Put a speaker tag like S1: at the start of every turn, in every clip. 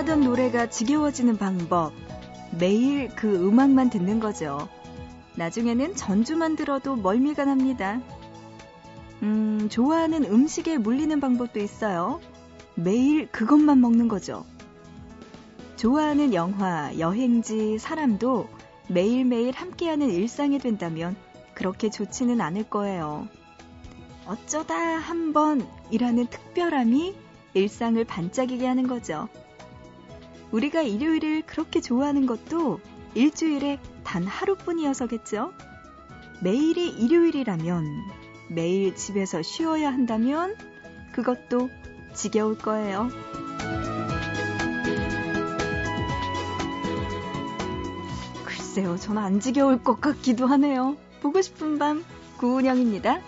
S1: 좋아하던 노래가 지겨워지는 방법. 매일 그 음악만 듣는 거죠. 나중에는 전주만 들어도 멀미가 납니다. 음, 좋아하는 음식에 물리는 방법도 있어요. 매일 그것만 먹는 거죠. 좋아하는 영화, 여행지, 사람도 매일매일 함께하는 일상이 된다면 그렇게 좋지는 않을 거예요. 어쩌다 한 번이라는 특별함이 일상을 반짝이게 하는 거죠. 우리가 일요일을 그렇게 좋아하는 것도 일주일에 단 하루뿐이어서겠죠? 매일이 일요일이라면, 매일 집에서 쉬어야 한다면, 그것도 지겨울 거예요. 글쎄요, 저는 안 지겨울 것 같기도 하네요. 보고 싶은 밤, 구은영입니다.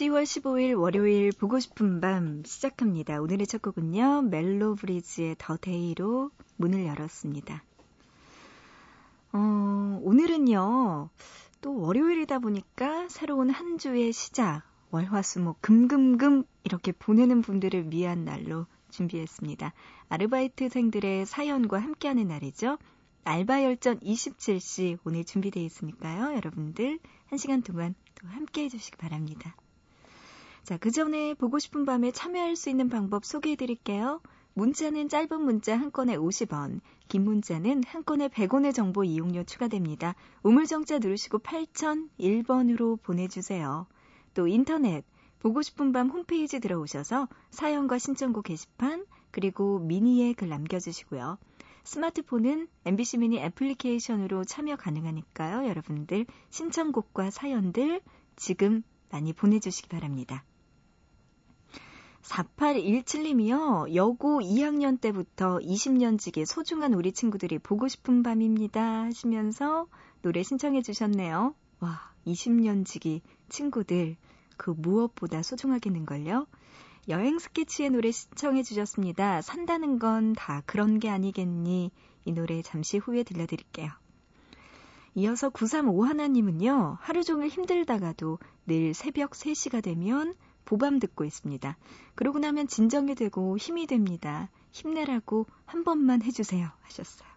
S1: 10월 15일 월요일 보고 싶은 밤 시작합니다. 오늘의 첫 곡은요. Mellow Breeze의 The Day로 문을 열었습니다. 어, 오늘은요. 또 월요일이다 보니까 새로운 한 주의 시작, 월화수목 금금금 이렇게 보내는 분들을 위한 날로 준비했습니다. 아르바이트생들의 사연과 함께하는 날이죠. 알바 열전 27시 오늘 준비되어 있으니까요. 여러분들 한 시간 동안 또 함께 해 주시기 바랍니다. 자, 그 전에 보고 싶은 밤에 참여할 수 있는 방법 소개해 드릴게요. 문자는 짧은 문자 한 건에 50원, 긴 문자는 한 건에 100원의 정보 이용료 추가됩니다. 우물정자 누르시고 8001번으로 보내주세요. 또 인터넷, 보고 싶은 밤 홈페이지 들어오셔서 사연과 신청곡 게시판, 그리고 미니에 글 남겨주시고요. 스마트폰은 MBC 미니 애플리케이션으로 참여 가능하니까요. 여러분들 신청곡과 사연들 지금 많이 보내주시기 바랍니다. 4817님이요. 여고 2학년 때부터 20년지기 소중한 우리 친구들이 보고 싶은 밤입니다. 하시면서 노래 신청해 주셨네요. 와, 20년지기 친구들. 그 무엇보다 소중하겠는걸요? 여행 스케치의 노래 신청해 주셨습니다. 산다는 건 다 그런 게 아니겠니? 이 노래 잠시 후에 들려드릴게요. 이어서 935 하나님은요, 하루 종일 힘들다가도 늘 새벽 3시가 되면 보밤 듣고 있습니다. 그러고 나면 진정이 되고 힘이 됩니다. 힘내라고 한 번만 해주세요. 하셨어요.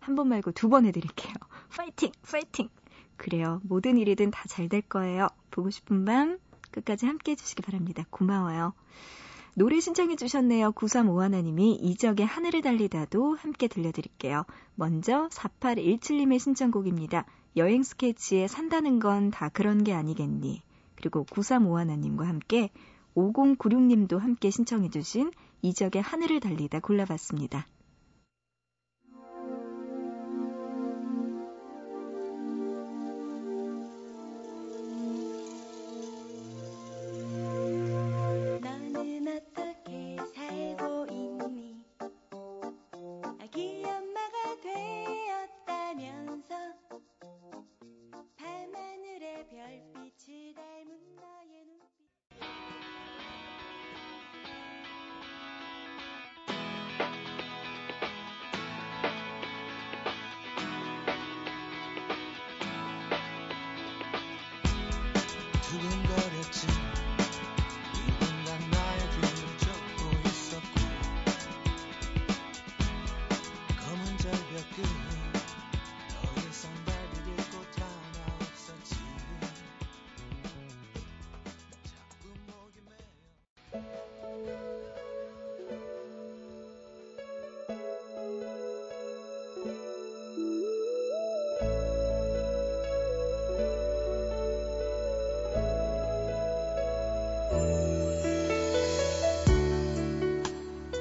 S1: 한 번 말고 두 번 해드릴게요. 파이팅! 파이팅! 그래요. 모든 일이든 다 잘 될 거예요. 보고 싶은 밤 끝까지 함께 해주시기 바랍니다. 고마워요. 노래 신청해 주셨네요. 9351님이 이적의 하늘을 달리다도 함께 들려드릴게요. 먼저 4817님의 신청곡입니다. 여행 스케치에 산다는 건 다 그런 게 아니겠니? 그리고 9351님과 함께 5096님도 함께 신청해 주신 이적의 하늘을 달리다 골라봤습니다.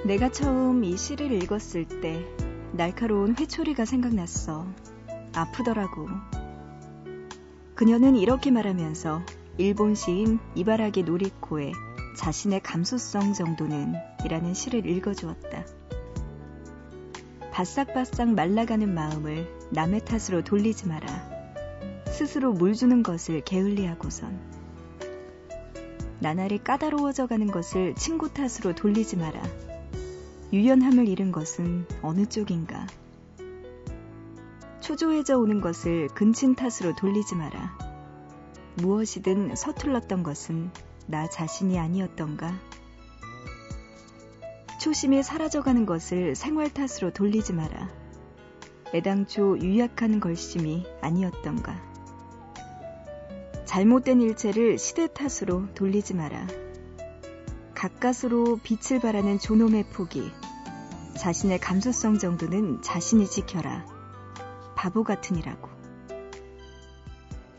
S1: 내가 처음 이 시를 읽었을 때 날카로운 회초리가 생각났어. 아프더라고. 그녀는 이렇게 말하면서 일본 시인 이바라기 노리코의 자신의 감수성 정도는 이라는 시를 읽어주었다. 바싹바싹 말라가는 마음을 남의 탓으로 돌리지 마라. 스스로 물 주는 것을 게을리하고선. 나날이 까다로워져 가는 것을 친구 탓으로 돌리지 마라. 유연함을 잃은 것은 어느 쪽인가. 초조해져 오는 것을 근친 탓으로 돌리지 마라. 무엇이든 서툴렀던 것은 나 자신이 아니었던가. 초심이 사라져가는 것을 생활 탓으로 돌리지 마라. 애당초 유약한 걸심이 아니었던가. 잘못된 일체를 시대 탓으로 돌리지 마라. 가까스로 빛을 발하는 존엄의 포기. 자신의 감수성 정도는 자신이 지켜라. 바보 같으니라고.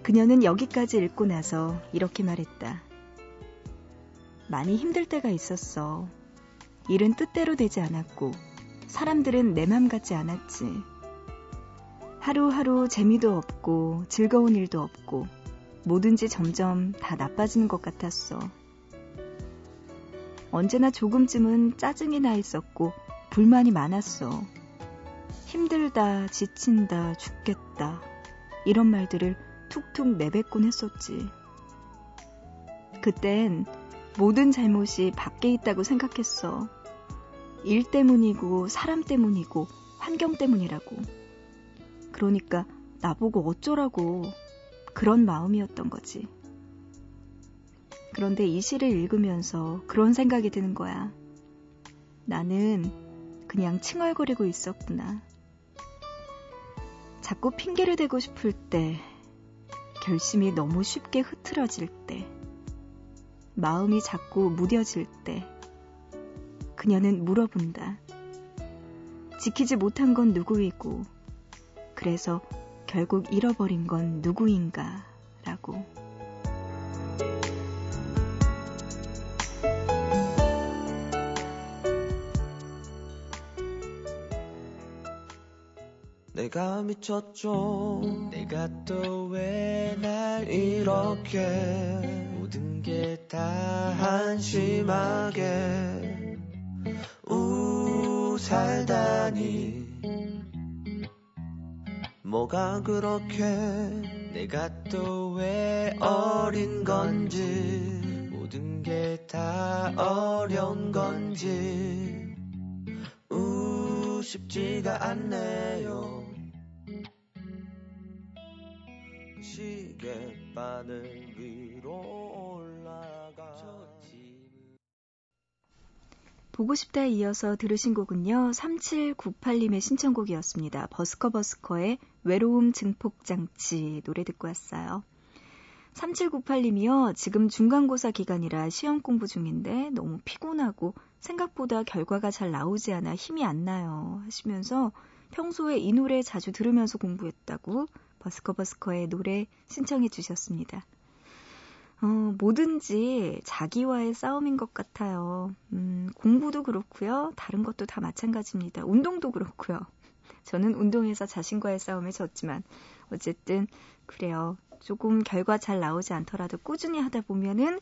S1: 그녀는 여기까지 읽고 나서 이렇게 말했다. 많이 힘들 때가 있었어. 일은 뜻대로 되지 않았고, 사람들은 내 맘 같지 않았지. 하루하루 재미도 없고, 즐거운 일도 없고, 뭐든지 점점 다 나빠지는 것 같았어. 언제나 조금쯤은 짜증이 나 있었고, 불만이 많았어. 힘들다, 지친다, 죽겠다. 이런 말들을 툭툭 내뱉곤 했었지. 그땐 모든 잘못이 밖에 있다고 생각했어. 일 때문이고 사람 때문이고 환경 때문이라고. 그러니까 나보고 어쩌라고 그런 마음이었던 거지. 그런데 이 시를 읽으면서 그런 생각이 드는 거야. 나는 그냥 칭얼거리고 있었구나. 자꾸 핑계를 대고 싶을 때, 결심이 너무 쉽게 흐트러질 때, 마음이 자꾸 무뎌질 때, 그녀는 물어본다. 지키지 못한 건 누구이고, 그래서 결국 잃어버린 건 누구인가, 라고. 내가 미쳤죠. 내가 또 왜 날 이렇게 모든 게 다 한심하게 우 살다니 뭐가 그렇게 내가 또 왜 어린 건지 모든 게 다 어려운 건지 우 쉽지가 않네요. 시계바늘 위로 올라가 보고 싶다에 이어서 들으신 곡은요. 3798님의 신청곡이었습니다. 버스커버스커의 외로움 증폭장치 노래 듣고 왔어요. 3798님이요. 지금 중간고사 기간이라 시험 공부 중인데 너무 피곤하고 생각보다 결과가 잘 나오지 않아 힘이 안 나요. 하시면서 평소에 이 노래 자주 들으면서 공부했다고 버스커버스커의 노래 신청해 주셨습니다. 어, 뭐든지 자기와의 싸움인 것 같아요. 음, 공부도 그렇고요. 다른 것도 다 마찬가지입니다. 운동도 그렇고요. 저는 운동에서 자신과의 싸움에 졌지만 어쨌든 그래요. 조금 결과 잘 나오지 않더라도 꾸준히 하다 보면은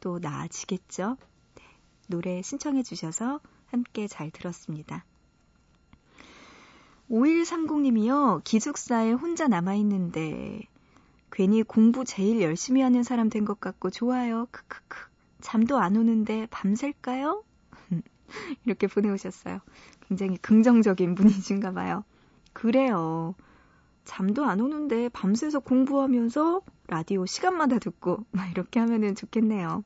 S1: 또 나아지겠죠. 네, 노래 신청해 주셔서 함께 잘 들었습니다. 5130님이요. 기숙사에 혼자 남아있는데 괜히 공부 제일 열심히 하는 사람 된 것 같고 좋아요. 크크크. 잠도 안 오는데 밤샐까요? 이렇게 보내오셨어요. 굉장히 긍정적인 분이신가 봐요. 그래요. 잠도 안 오는데 밤새서 공부하면서 라디오 시간마다 듣고 막 이렇게 하면은 좋겠네요.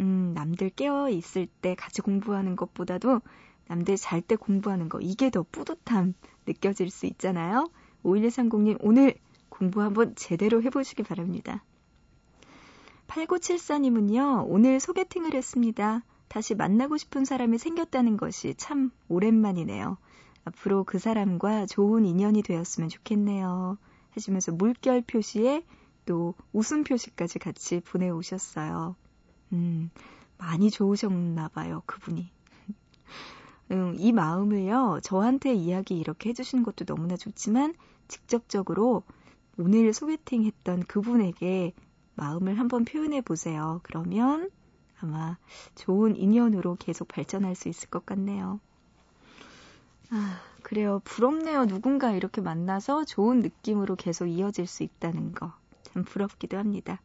S1: 음, 남들 깨어 있을 때 같이 공부하는 것보다도 남들 잘 때 공부하는 거 이게 더 뿌듯함 느껴질 수 있잖아요. 5130님 오늘 공부 한번 제대로 해보시기 바랍니다. 8974님은요, 오늘 소개팅을 했습니다. 다시 만나고 싶은 사람이 생겼다는 것이 참 오랜만이네요. 앞으로 그 사람과 좋은 인연이 되었으면 좋겠네요. 하시면서 물결 표시에 또 웃음 표시까지 같이 보내오셨어요. 음, 많이 좋으셨나 봐요, 그분이. 음, 이 마음을요, 저한테 이야기 이렇게 해주시는 것도 너무나 좋지만, 직접적으로 오늘 소개팅 했던 그분에게 마음을 한번 표현해 보세요. 그러면 아마 좋은 인연으로 계속 발전할 수 있을 것 같네요. 아, 그래요. 부럽네요. 누군가 이렇게 만나서 좋은 느낌으로 계속 이어질 수 있다는 거. 참 부럽기도 합니다.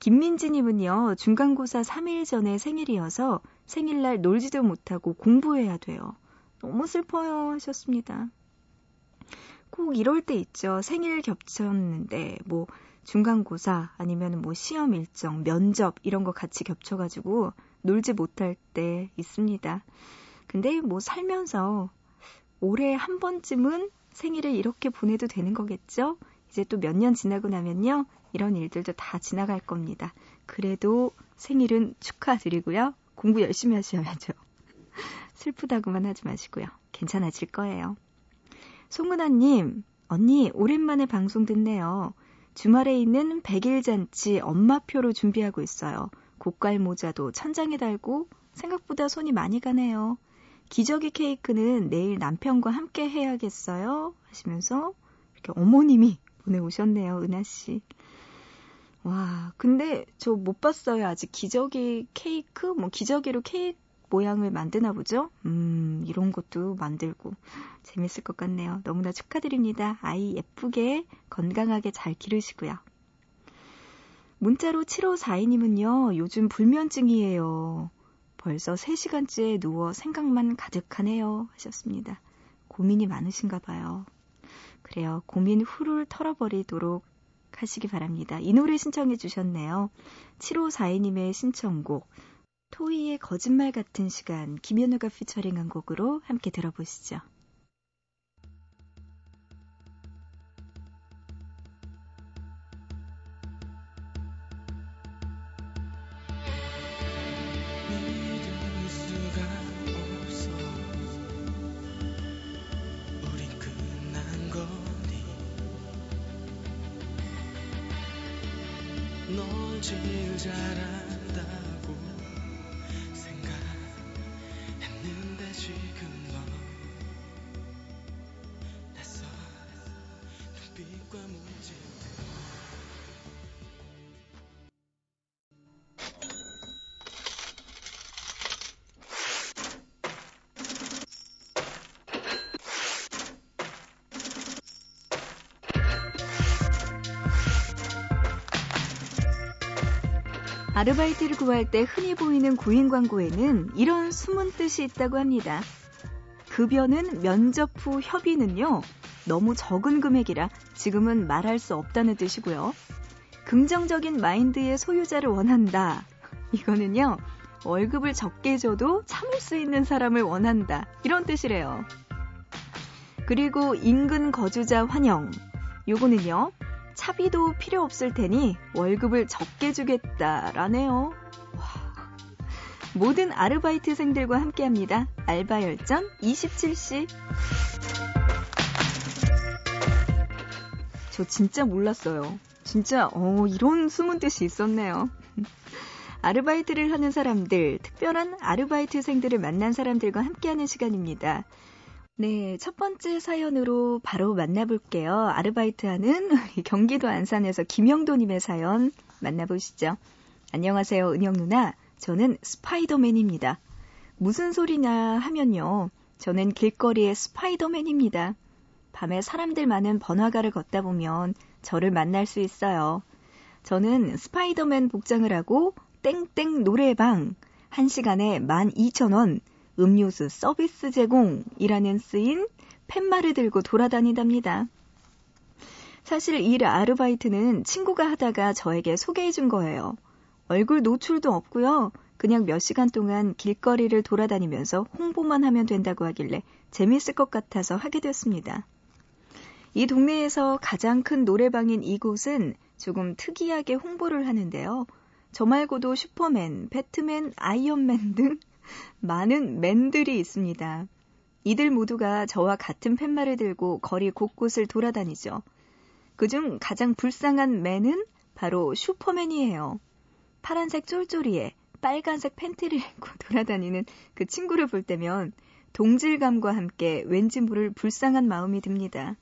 S1: 김민지님은요, 중간고사 3일 전에 생일이어서 생일날 놀지도 못하고 공부해야 돼요. 너무 슬퍼요. 하셨습니다. 꼭 이럴 때 있죠. 생일 겹쳤는데, 뭐, 중간고사 아니면 뭐 시험 일정, 면접 이런 거 같이 겹쳐가지고 놀지 못할 때 있습니다. 근데 뭐 살면서 올해 한 번쯤은 생일을 이렇게 보내도 되는 거겠죠? 이제 또 몇 년 지나고 나면요. 이런 일들도 다 지나갈 겁니다. 그래도 생일은 축하드리고요. 공부 열심히 하셔야죠. 슬프다고만 하지 마시고요. 괜찮아질 거예요. 송은아님, 언니, 오랜만에 방송 듣네요. 주말에 있는 백일잔치 엄마표로 준비하고 있어요. 고깔 모자도 천장에 달고 생각보다 손이 많이 가네요. 기저귀 케이크는 내일 남편과 함께 해야겠어요. 하시면서 이렇게 어머님이 보내오셨네요. 은하씨. 와, 근데 저 못 봤어요. 아직 기저귀 케이크? 뭐 기저귀로 케이크 모양을 만드나 보죠? 음, 이런 것도 만들고 재밌을 것 같네요. 너무나 축하드립니다. 아이 예쁘게 건강하게 잘 기르시고요. 문자로 7542님은요, 요즘 불면증이에요. 벌써 3시간째 누워 생각만 가득하네요. 하셨습니다. 고민이 많으신가 봐요. 그래요. 고민 후를 털어버리도록 하시기 바랍니다. 이 노래 신청해 주셨네요. 7542님의 신청곡. 토이의 거짓말 같은 시간 김현우가 피처링한 곡으로 함께 들어보시죠. 아르바이트를 구할 때 흔히 보이는 구인 광고에는 이런 숨은 뜻이 있다고 합니다. 급여는 면접 후 협의는요, 너무 적은 금액이라 지금은 말할 수 없다는 뜻이고요. 긍정적인 마인드의 소유자를 원한다. 이거는요, 월급을 적게 줘도 참을 수 있는 사람을 원한다. 이런 뜻이래요. 그리고 인근 거주자 환영. 요거는요, 차비도 필요 없을 테니 월급을 적게 주겠다라네요. 와. 모든 아르바이트생들과 함께합니다. 알바 열전 27시. 저 진짜 몰랐어요. 진짜 어 이런 숨은 뜻이 있었네요. 아르바이트를 하는 사람들, 특별한 아르바이트생들을 만난 사람들과 함께하는 시간입니다. 네, 첫 번째 사연으로 바로 만나볼게요. 아르바이트 하는 경기도 안산에서 김영도님의 사연 만나보시죠. 안녕하세요, 은영 누나. 저는 스파이더맨입니다. 무슨 소리냐 하면요. 저는 길거리의 스파이더맨입니다. 밤에 사람들 많은 번화가를 걷다 보면 저를 만날 수 있어요. 저는 스파이더맨 복장을 하고 땡땡 노래방 1시간에 12,000원 음료수 서비스 제공이라는 쓰인 팻말을 들고 돌아다닌답니다. 사실 이 아르바이트는 친구가 하다가 저에게 소개해 준 거예요. 얼굴 노출도 없고요. 그냥 몇 시간 동안 길거리를 돌아다니면서 홍보만 하면 된다고 하길래 재밌을 것 같아서 하게 됐습니다. 이 동네에서 가장 큰 노래방인 이곳은 조금 특이하게 홍보를 하는데요. 저 말고도 슈퍼맨, 배트맨, 아이언맨 등 많은 맨들이 있습니다. 이들 모두가 저와 같은 팻말을 들고 거리 곳곳을 돌아다니죠. 그중 가장 불쌍한 맨은 바로 슈퍼맨이에요. 파란색 쫄쫄이에 빨간색 팬티를 입고 돌아다니는 그 친구를 볼 때면 동질감과 함께 왠지 모를 불쌍한 마음이 듭니다.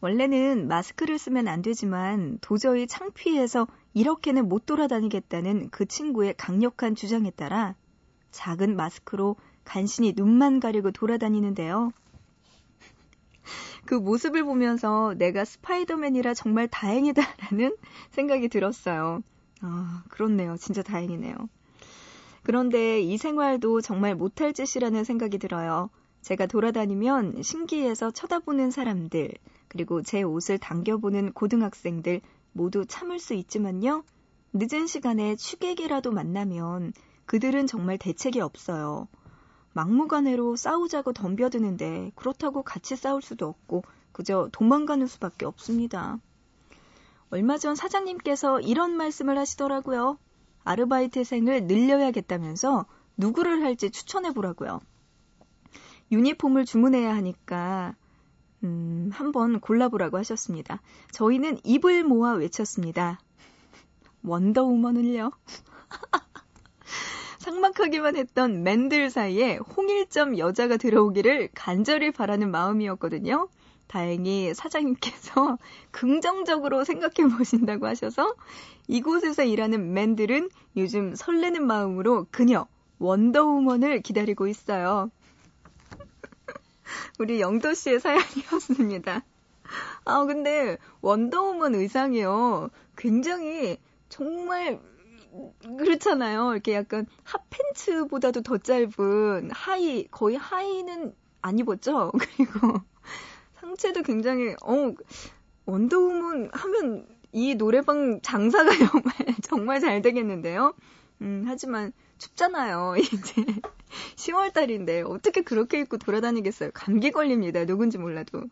S1: 원래는 마스크를 쓰면 안 되지만 도저히 창피해서 이렇게는 못 돌아다니겠다는 그 친구의 강력한 주장에 따라 작은 마스크로 간신히 눈만 가리고 돌아다니는데요. 그 모습을 보면서 내가 스파이더맨이라 정말 다행이다라는 생각이 들었어요. 아, 그렇네요. 진짜 다행이네요. 그런데 이 생활도 정말 못할 짓이라는 생각이 들어요. 제가 돌아다니면 신기해서 쳐다보는 사람들, 그리고 제 옷을 당겨보는 고등학생들 모두 참을 수 있지만요. 늦은 시간에 취객이라도 만나면 그들은 정말 대책이 없어요. 막무가내로 싸우자고 덤벼드는데 그렇다고 같이 싸울 수도 없고 그저 도망가는 수밖에 없습니다. 얼마 전 사장님께서 이런 말씀을 하시더라고요. 아르바이트생을 늘려야겠다면서 누구를 할지 추천해 보라고요. 유니폼을 주문해야 하니까 음, 한번 골라보라고 하셨습니다. 저희는 입을 모아 외쳤습니다. 원더우먼을요? 상막하기만 했던 맨들 사이에 홍일점 여자가 들어오기를 간절히 바라는 마음이었거든요. 다행히 사장님께서 긍정적으로 생각해 보신다고 하셔서 이곳에서 일하는 맨들은 요즘 설레는 마음으로 그녀 원더우먼을 기다리고 있어요. 우리 영도 씨의 사연이었습니다. 아, 근데 원더우먼 의상이요. 굉장히 정말 그렇잖아요. 이렇게 약간 핫팬츠보다도 더 짧은 하이, 거의 하이는 안 입었죠? 그리고 상체도 굉장히, 어, 원더우먼 하면 이 노래방 장사가 정말, 정말 잘 되겠는데요? 음, 하지만 춥잖아요. 이제 10월달인데 어떻게 그렇게 입고 돌아다니겠어요. 감기 걸립니다. 누군지 몰라도.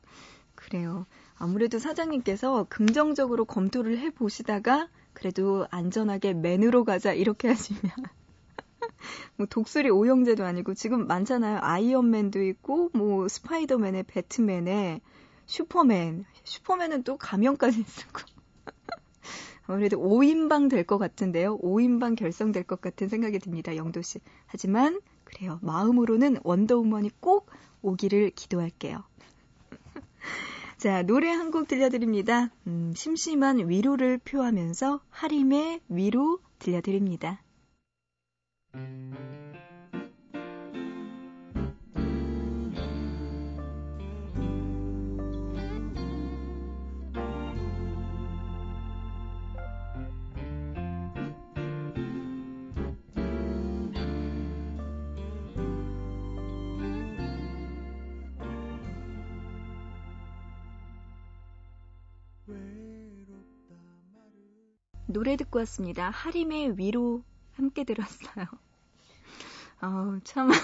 S1: 그래요. 아무래도 사장님께서 긍정적으로 검토를 해 보시다가 그래도 안전하게 맨으로 가자 이렇게 하시면 뭐 독수리 오형제도 아니고 지금 많잖아요. 아이언맨도 있고 뭐 스파이더맨에 배트맨에 슈퍼맨 슈퍼맨은 또 가면까지 쓰고 아무래도 5인방 될 것 같은데요. 5인방 결성될 것 같은 생각이 듭니다. 영도 씨. 하지만 그래요. 마음으로는 원더우먼이 꼭 오기를 기도할게요. 자, 노래 한 곡 들려드립니다. 음, 심심한 위로를 표하면서 하림의 위로 들려드립니다. 노래 듣고 왔습니다. 하림의 위로 함께 들었어요. 아우, 참.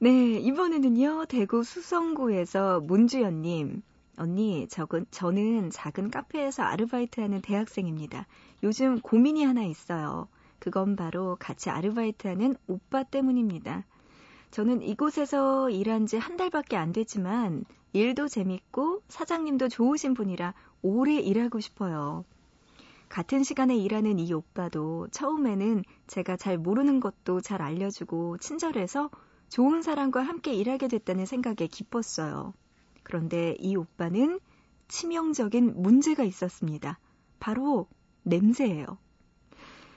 S1: 네, 이번에는요, 대구 수성구에서 문주연님. 언니, 저건, 저는 작은 카페에서 아르바이트 하는 대학생입니다. 요즘 고민이 하나 있어요. 그건 바로 같이 아르바이트 하는 오빠 때문입니다. 저는 이곳에서 일한 지 한 달밖에 안 됐지만, 일도 재밌고 사장님도 좋으신 분이라 오래 일하고 싶어요. 같은 시간에 일하는 이 오빠도 처음에는 제가 잘 모르는 것도 잘 알려주고 친절해서 좋은 사람과 함께 일하게 됐다는 생각에 기뻤어요. 그런데 이 오빠는 치명적인 문제가 있었습니다. 바로 냄새예요.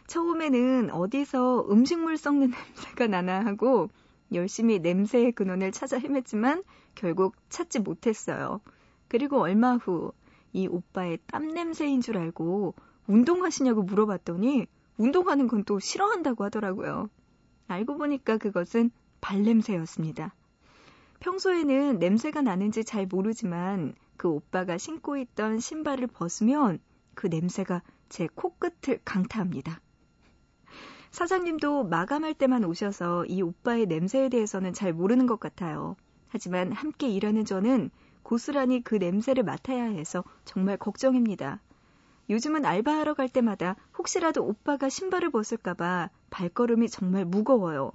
S1: 처음에는 어디서 음식물 썩는 냄새가 나나 하고 열심히 냄새의 근원을 찾아 헤맸지만 결국 찾지 못했어요. 그리고 얼마 후 이 오빠의 땀 냄새인 줄 알고 운동하시냐고 물어봤더니 운동하는 건 또 싫어한다고 하더라고요. 알고 보니까 그것은 발냄새였습니다. 평소에는 냄새가 나는지 잘 모르지만 그 오빠가 신고 있던 신발을 벗으면 그 냄새가 제 코끝을 강타합니다. 사장님도 마감할 때만 오셔서 이 오빠의 냄새에 대해서는 잘 모르는 것 같아요. 하지만 함께 일하는 저는 고스란히 그 냄새를 맡아야 해서 정말 걱정입니다. 요즘은 알바하러 갈 때마다 혹시라도 오빠가 신발을 벗을까봐 발걸음이 정말 무거워요.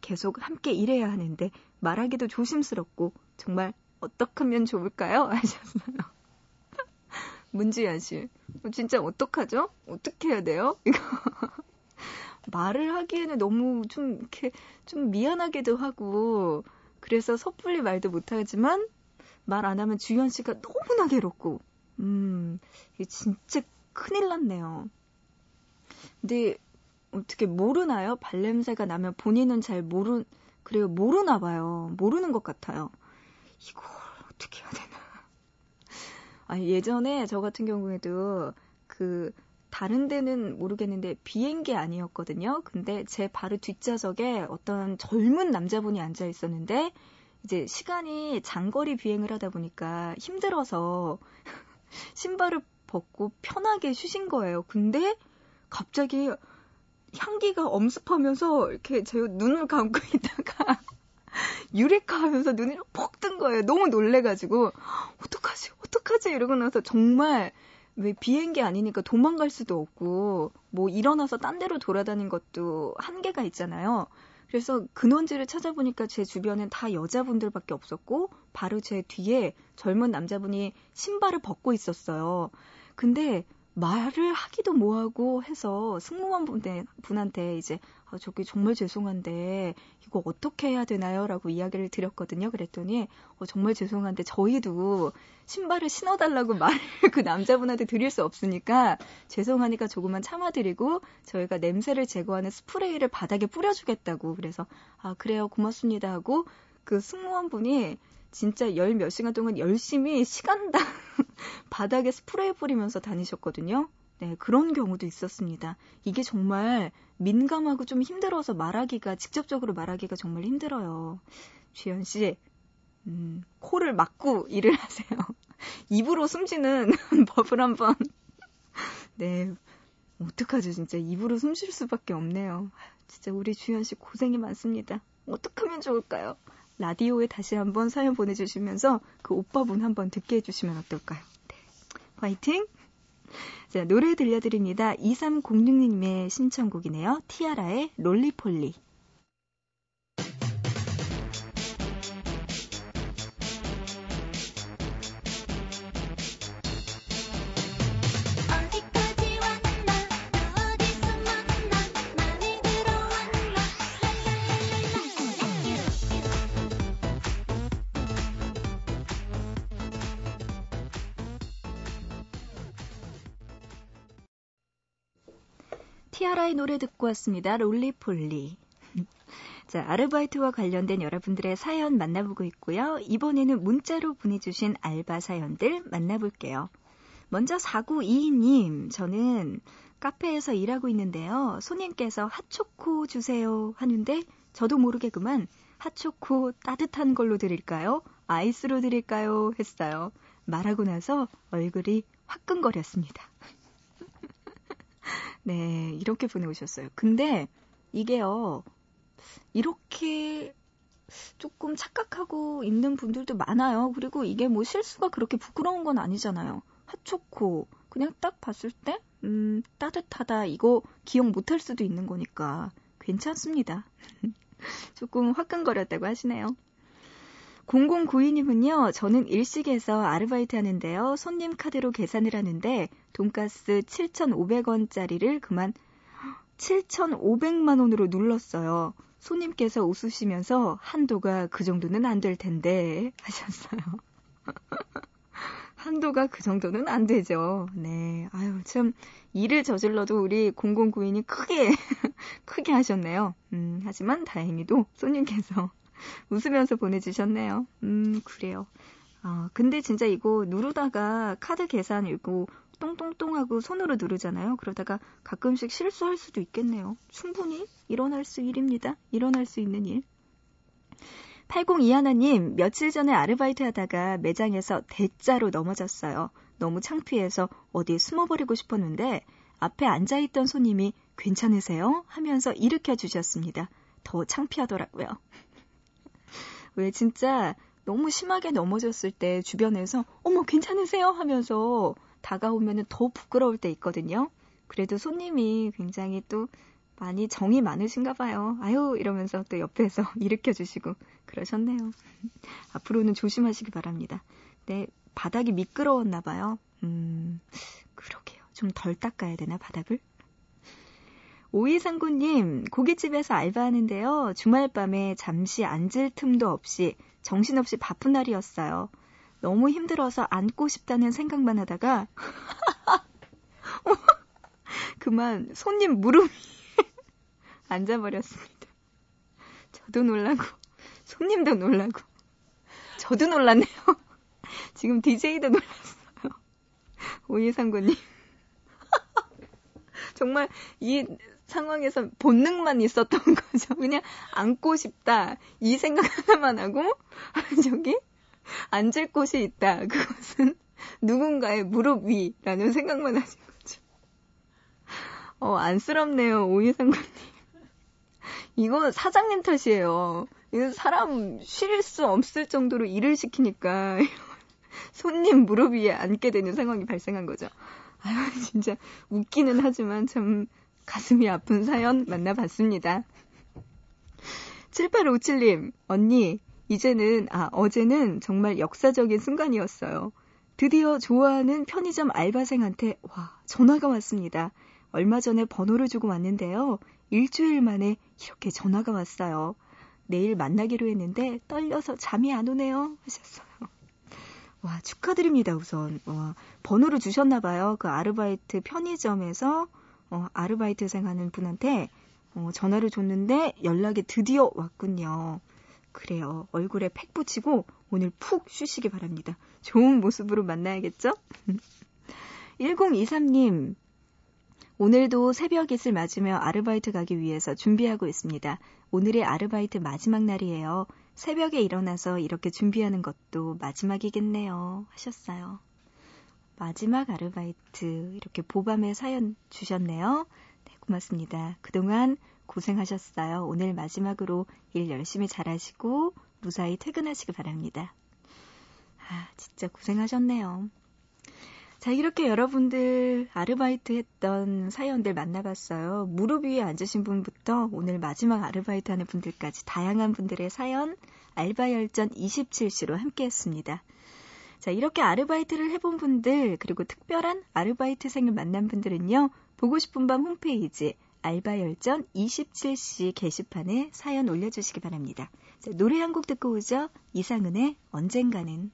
S1: 계속 함께 일해야 하는데 말하기도 조심스럽고 정말 어떡 하면 좋을까요? 하셨어요. 문지연 씨. 진짜 어떡하죠? 어떻게 해야 돼요? 이거. 말을 하기에는 너무 좀 이렇게 좀 미안하기도 하고 그래서 섣불리 말도 못하지만 말 안 하면 주현 씨가 너무나 괴롭고, 음, 이게 진짜 큰일 났네요. 근데 어떻게 모르나요? 발냄새가 나면 본인은 잘 모르, 그래요. 모르나 봐요. 모르는 것 같아요. 이걸 어떻게 해야 되나. 아니, 예전에 저 같은 경우에도 그 다른 데는 모르겠는데 비행기 아니었거든요. 근데 제 바로 뒷좌석에 어떤 젊은 남자분이 앉아 있었는데 이제 시간이 장거리 비행을 하다 보니까 힘들어서 신발을 벗고 편하게 쉬신 거예요. 근데 갑자기 향기가 엄습하면서 이렇게 제 눈을 감고 있다가 유레카 하면서 눈이 퍽 뜬 거예요. 너무 놀래가지고 어떡하지 어떡하지 이러고 나서 정말 왜 비행기 아니니까 도망갈 수도 없고 뭐 일어나서 딴 데로 돌아다닌 것도 한계가 있잖아요. 그래서 근원지를 찾아보니까 제 주변엔 다 여자분들밖에 없었고 바로 제 뒤에 젊은 남자분이 신발을 벗고 있었어요. 근데 말을 하기도 뭐하고 해서 승무원 분한테 이제 아, 저기 정말 죄송한데 이거 어떻게 해야 되나요? 라고 이야기를 드렸거든요. 그랬더니 어, 정말 죄송한데 저희도 신발을 신어달라고 말을 그 남자분한테 드릴 수 없으니까 죄송하니까 조금만 참아드리고 저희가 냄새를 제거하는 스프레이를 바닥에 뿌려주겠다고 그래서 아 그래요 고맙습니다 하고 그 승무원분이 진짜 열 몇 시간 동안 열심히 시간당 바닥에 스프레이 뿌리면서 다니셨거든요. 네, 그런 경우도 있었습니다. 이게 정말 민감하고 좀 힘들어서 말하기가, 직접적으로 말하기가 정말 힘들어요. 주현 씨, 음, 코를 막고 일을 하세요. 입으로 숨쉬는 법을 한번. 네, 어떡하죠, 진짜. 입으로 숨 쉴 수밖에 없네요. 진짜 우리 주현 씨 고생이 많습니다. 어떡하면 좋을까요? 라디오에 다시 한번 사연 보내주시면서 그 오빠분 한번 듣게 해주시면 어떨까요? 네. 화이팅! 자, 노래 들려드립니다. 2306님의 신청곡이네요. 티아라의 롤리폴리. 티아라의 노래 듣고 왔습니다. 롤리폴리. 자, 아르바이트와 관련된 여러분들의 사연 만나보고 있고요. 이번에는 문자로 보내주신 알바 사연들 만나볼게요. 먼저 4922님, 저는 카페에서 일하고 있는데요. 손님께서 핫초코 주세요 하는데 저도 모르게 그만 핫초코 따뜻한 걸로 드릴까요? 아이스로 드릴까요? 했어요. 말하고 나서 얼굴이 화끈거렸습니다. 네, 이렇게 보내오셨어요. 근데 이게요, 이렇게 조금 착각하고 있는 분들도 많아요. 그리고 이게 뭐 실수가 그렇게 부끄러운 건 아니잖아요. 핫초코. 그냥 딱 봤을 때, 음, 따뜻하다. 이거 기억 못할 수도 있는 거니까 괜찮습니다. 조금 화끈거렸다고 하시네요. 0092님은요, 저는 일식에서 아르바이트 하는데요. 손님 카드로 계산을 하는데, 돈가스 7,500원짜리를 그만 7,500만 원으로 눌렀어요. 손님께서 웃으시면서 한도가 그 정도는 안 될 텐데 하셨어요. 한도가 그 정도는 안 되죠. 네. 아유, 참, 일을 저질러도 우리 0092님 크게, 크게 하셨네요. 음, 하지만 다행히도 손님께서 웃으면서 보내주셨네요. 음, 그래요. 아, 근데 진짜 이거 누르다가 카드 계산 이거 똥똥똥 하고 손으로 누르잖아요. 그러다가 가끔씩 실수할 수도 있겠네요. 충분히 일어날 수 일입니다. 일어날 수 있는 일. 8021님, 며칠 전에 아르바이트 하다가 매장에서 대자로 넘어졌어요. 너무 창피해서 어디에 숨어버리고 싶었는데 앞에 앉아있던 손님이 괜찮으세요? 하면서 일으켜 주셨습니다. 더 창피하더라고요. 왜 진짜 너무 심하게 넘어졌을 때 주변에서 어머 괜찮으세요 하면서 다가오면 더 부끄러울 때 있거든요. 그래도 손님이 굉장히 또 많이 정이 많으신가 봐요. 아유 이러면서 또 옆에서 일으켜 주시고 그러셨네요. 앞으로는 조심하시기 바랍니다. 네 바닥이 미끄러웠나 봐요. 음 그러게요. 좀 덜 닦아야 되나 바닥을? 오이상구님, 고깃집에서 알바하는데요. 주말 밤에 잠시 앉을 틈도 없이 정신없이 바쁜 날이었어요. 너무 힘들어서 안고 싶다는 생각만 하다가 그만 손님 무릎 위에 앉아버렸습니다. 저도 놀라고 손님도 놀라고 저도 놀랐네요. 지금 DJ도 놀랐어요. 오이상구님. 정말 이 상황에서 본능만 있었던 거죠. 그냥 앉고 싶다. 이 생각 하나만 하고, 저기, 앉을 곳이 있다. 그것은 누군가의 무릎 위라는 생각만 하신 거죠. 어, 안쓰럽네요. 오이상구님. 이거 사장님 탓이에요. 이거 사람 쉴 수 없을 정도로 일을 시키니까 손님 무릎 위에 앉게 되는 상황이 발생한 거죠. 아유, 진짜 웃기는 하지만 참 가슴이 아픈 사연 만나봤습니다. 7857님, 언니, 이제는, 아, 어제는 정말 역사적인 순간이었어요. 드디어 좋아하는 편의점 알바생한테, 와, 전화가 왔습니다. 얼마 전에 번호를 주고 왔는데요. 일주일 만에 이렇게 전화가 왔어요. 내일 만나기로 했는데 떨려서 잠이 안 오네요. 하셨어요. 와, 축하드립니다, 우선. 와, 번호를 주셨나봐요. 그 아르바이트 편의점에서, 어, 아르바이트생 하는 분한테, 어, 전화를 줬는데 연락이 드디어 왔군요. 그래요. 얼굴에 팩 붙이고 오늘 푹 쉬시기 바랍니다. 좋은 모습으로 만나야겠죠? 1023님, 오늘도 새벽 잇을 맞으며 아르바이트 가기 위해서 준비하고 있습니다. 오늘의 아르바이트 마지막 날이에요. 새벽에 일어나서 이렇게 준비하는 것도 마지막이겠네요. 하셨어요. 마지막 아르바이트 이렇게 보밤에 사연 주셨네요. 네, 고맙습니다. 그동안 고생하셨어요. 오늘 마지막으로 일 열심히 잘하시고 무사히 퇴근하시기 바랍니다. 아, 진짜 고생하셨네요. 자, 이렇게 여러분들 아르바이트 했던 사연들 만나봤어요. 무릎 위에 앉으신 분부터 오늘 마지막 아르바이트 하는 분들까지 다양한 분들의 사연 알바 열전 27시로 함께 했습니다. 자, 이렇게 아르바이트를 해본 분들, 그리고 특별한 아르바이트생을 만난 분들은요, 보고 싶은 밤 홈페이지 알바열전 27시 게시판에 사연 올려주시기 바랍니다. 자, 노래 한 곡 듣고 오죠? 이상은의 언젠가는.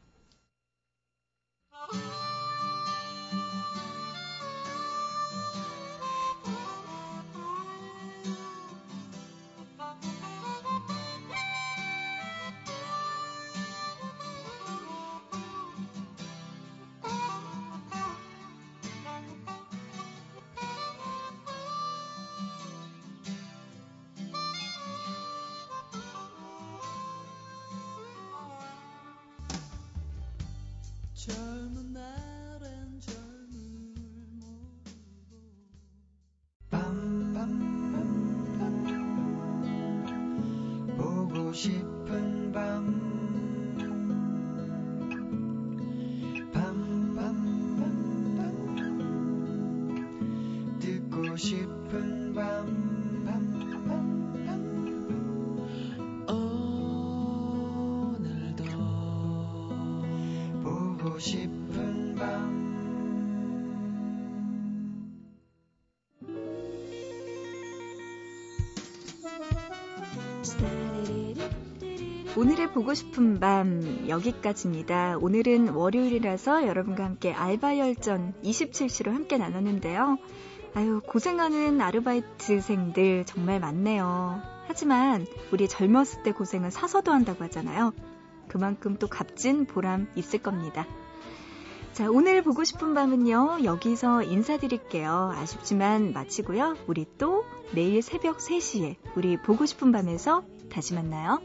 S1: 오늘의 보고 싶은 밤 여기까지입니다. 오늘은 월요일이라서 여러분과 함께 알바 열전 27시로 함께 나눴는데요. 아유, 고생하는 아르바이트생들 정말 많네요. 하지만 우리 젊었을 때 고생은 사서도 한다고 하잖아요. 그만큼 또 값진 보람 있을 겁니다. 자, 오늘 보고 싶은 밤은요, 여기서 인사드릴게요. 아쉽지만 마치고요. 우리 또 내일 새벽 3시에 우리 보고 싶은 밤에서 다시 만나요.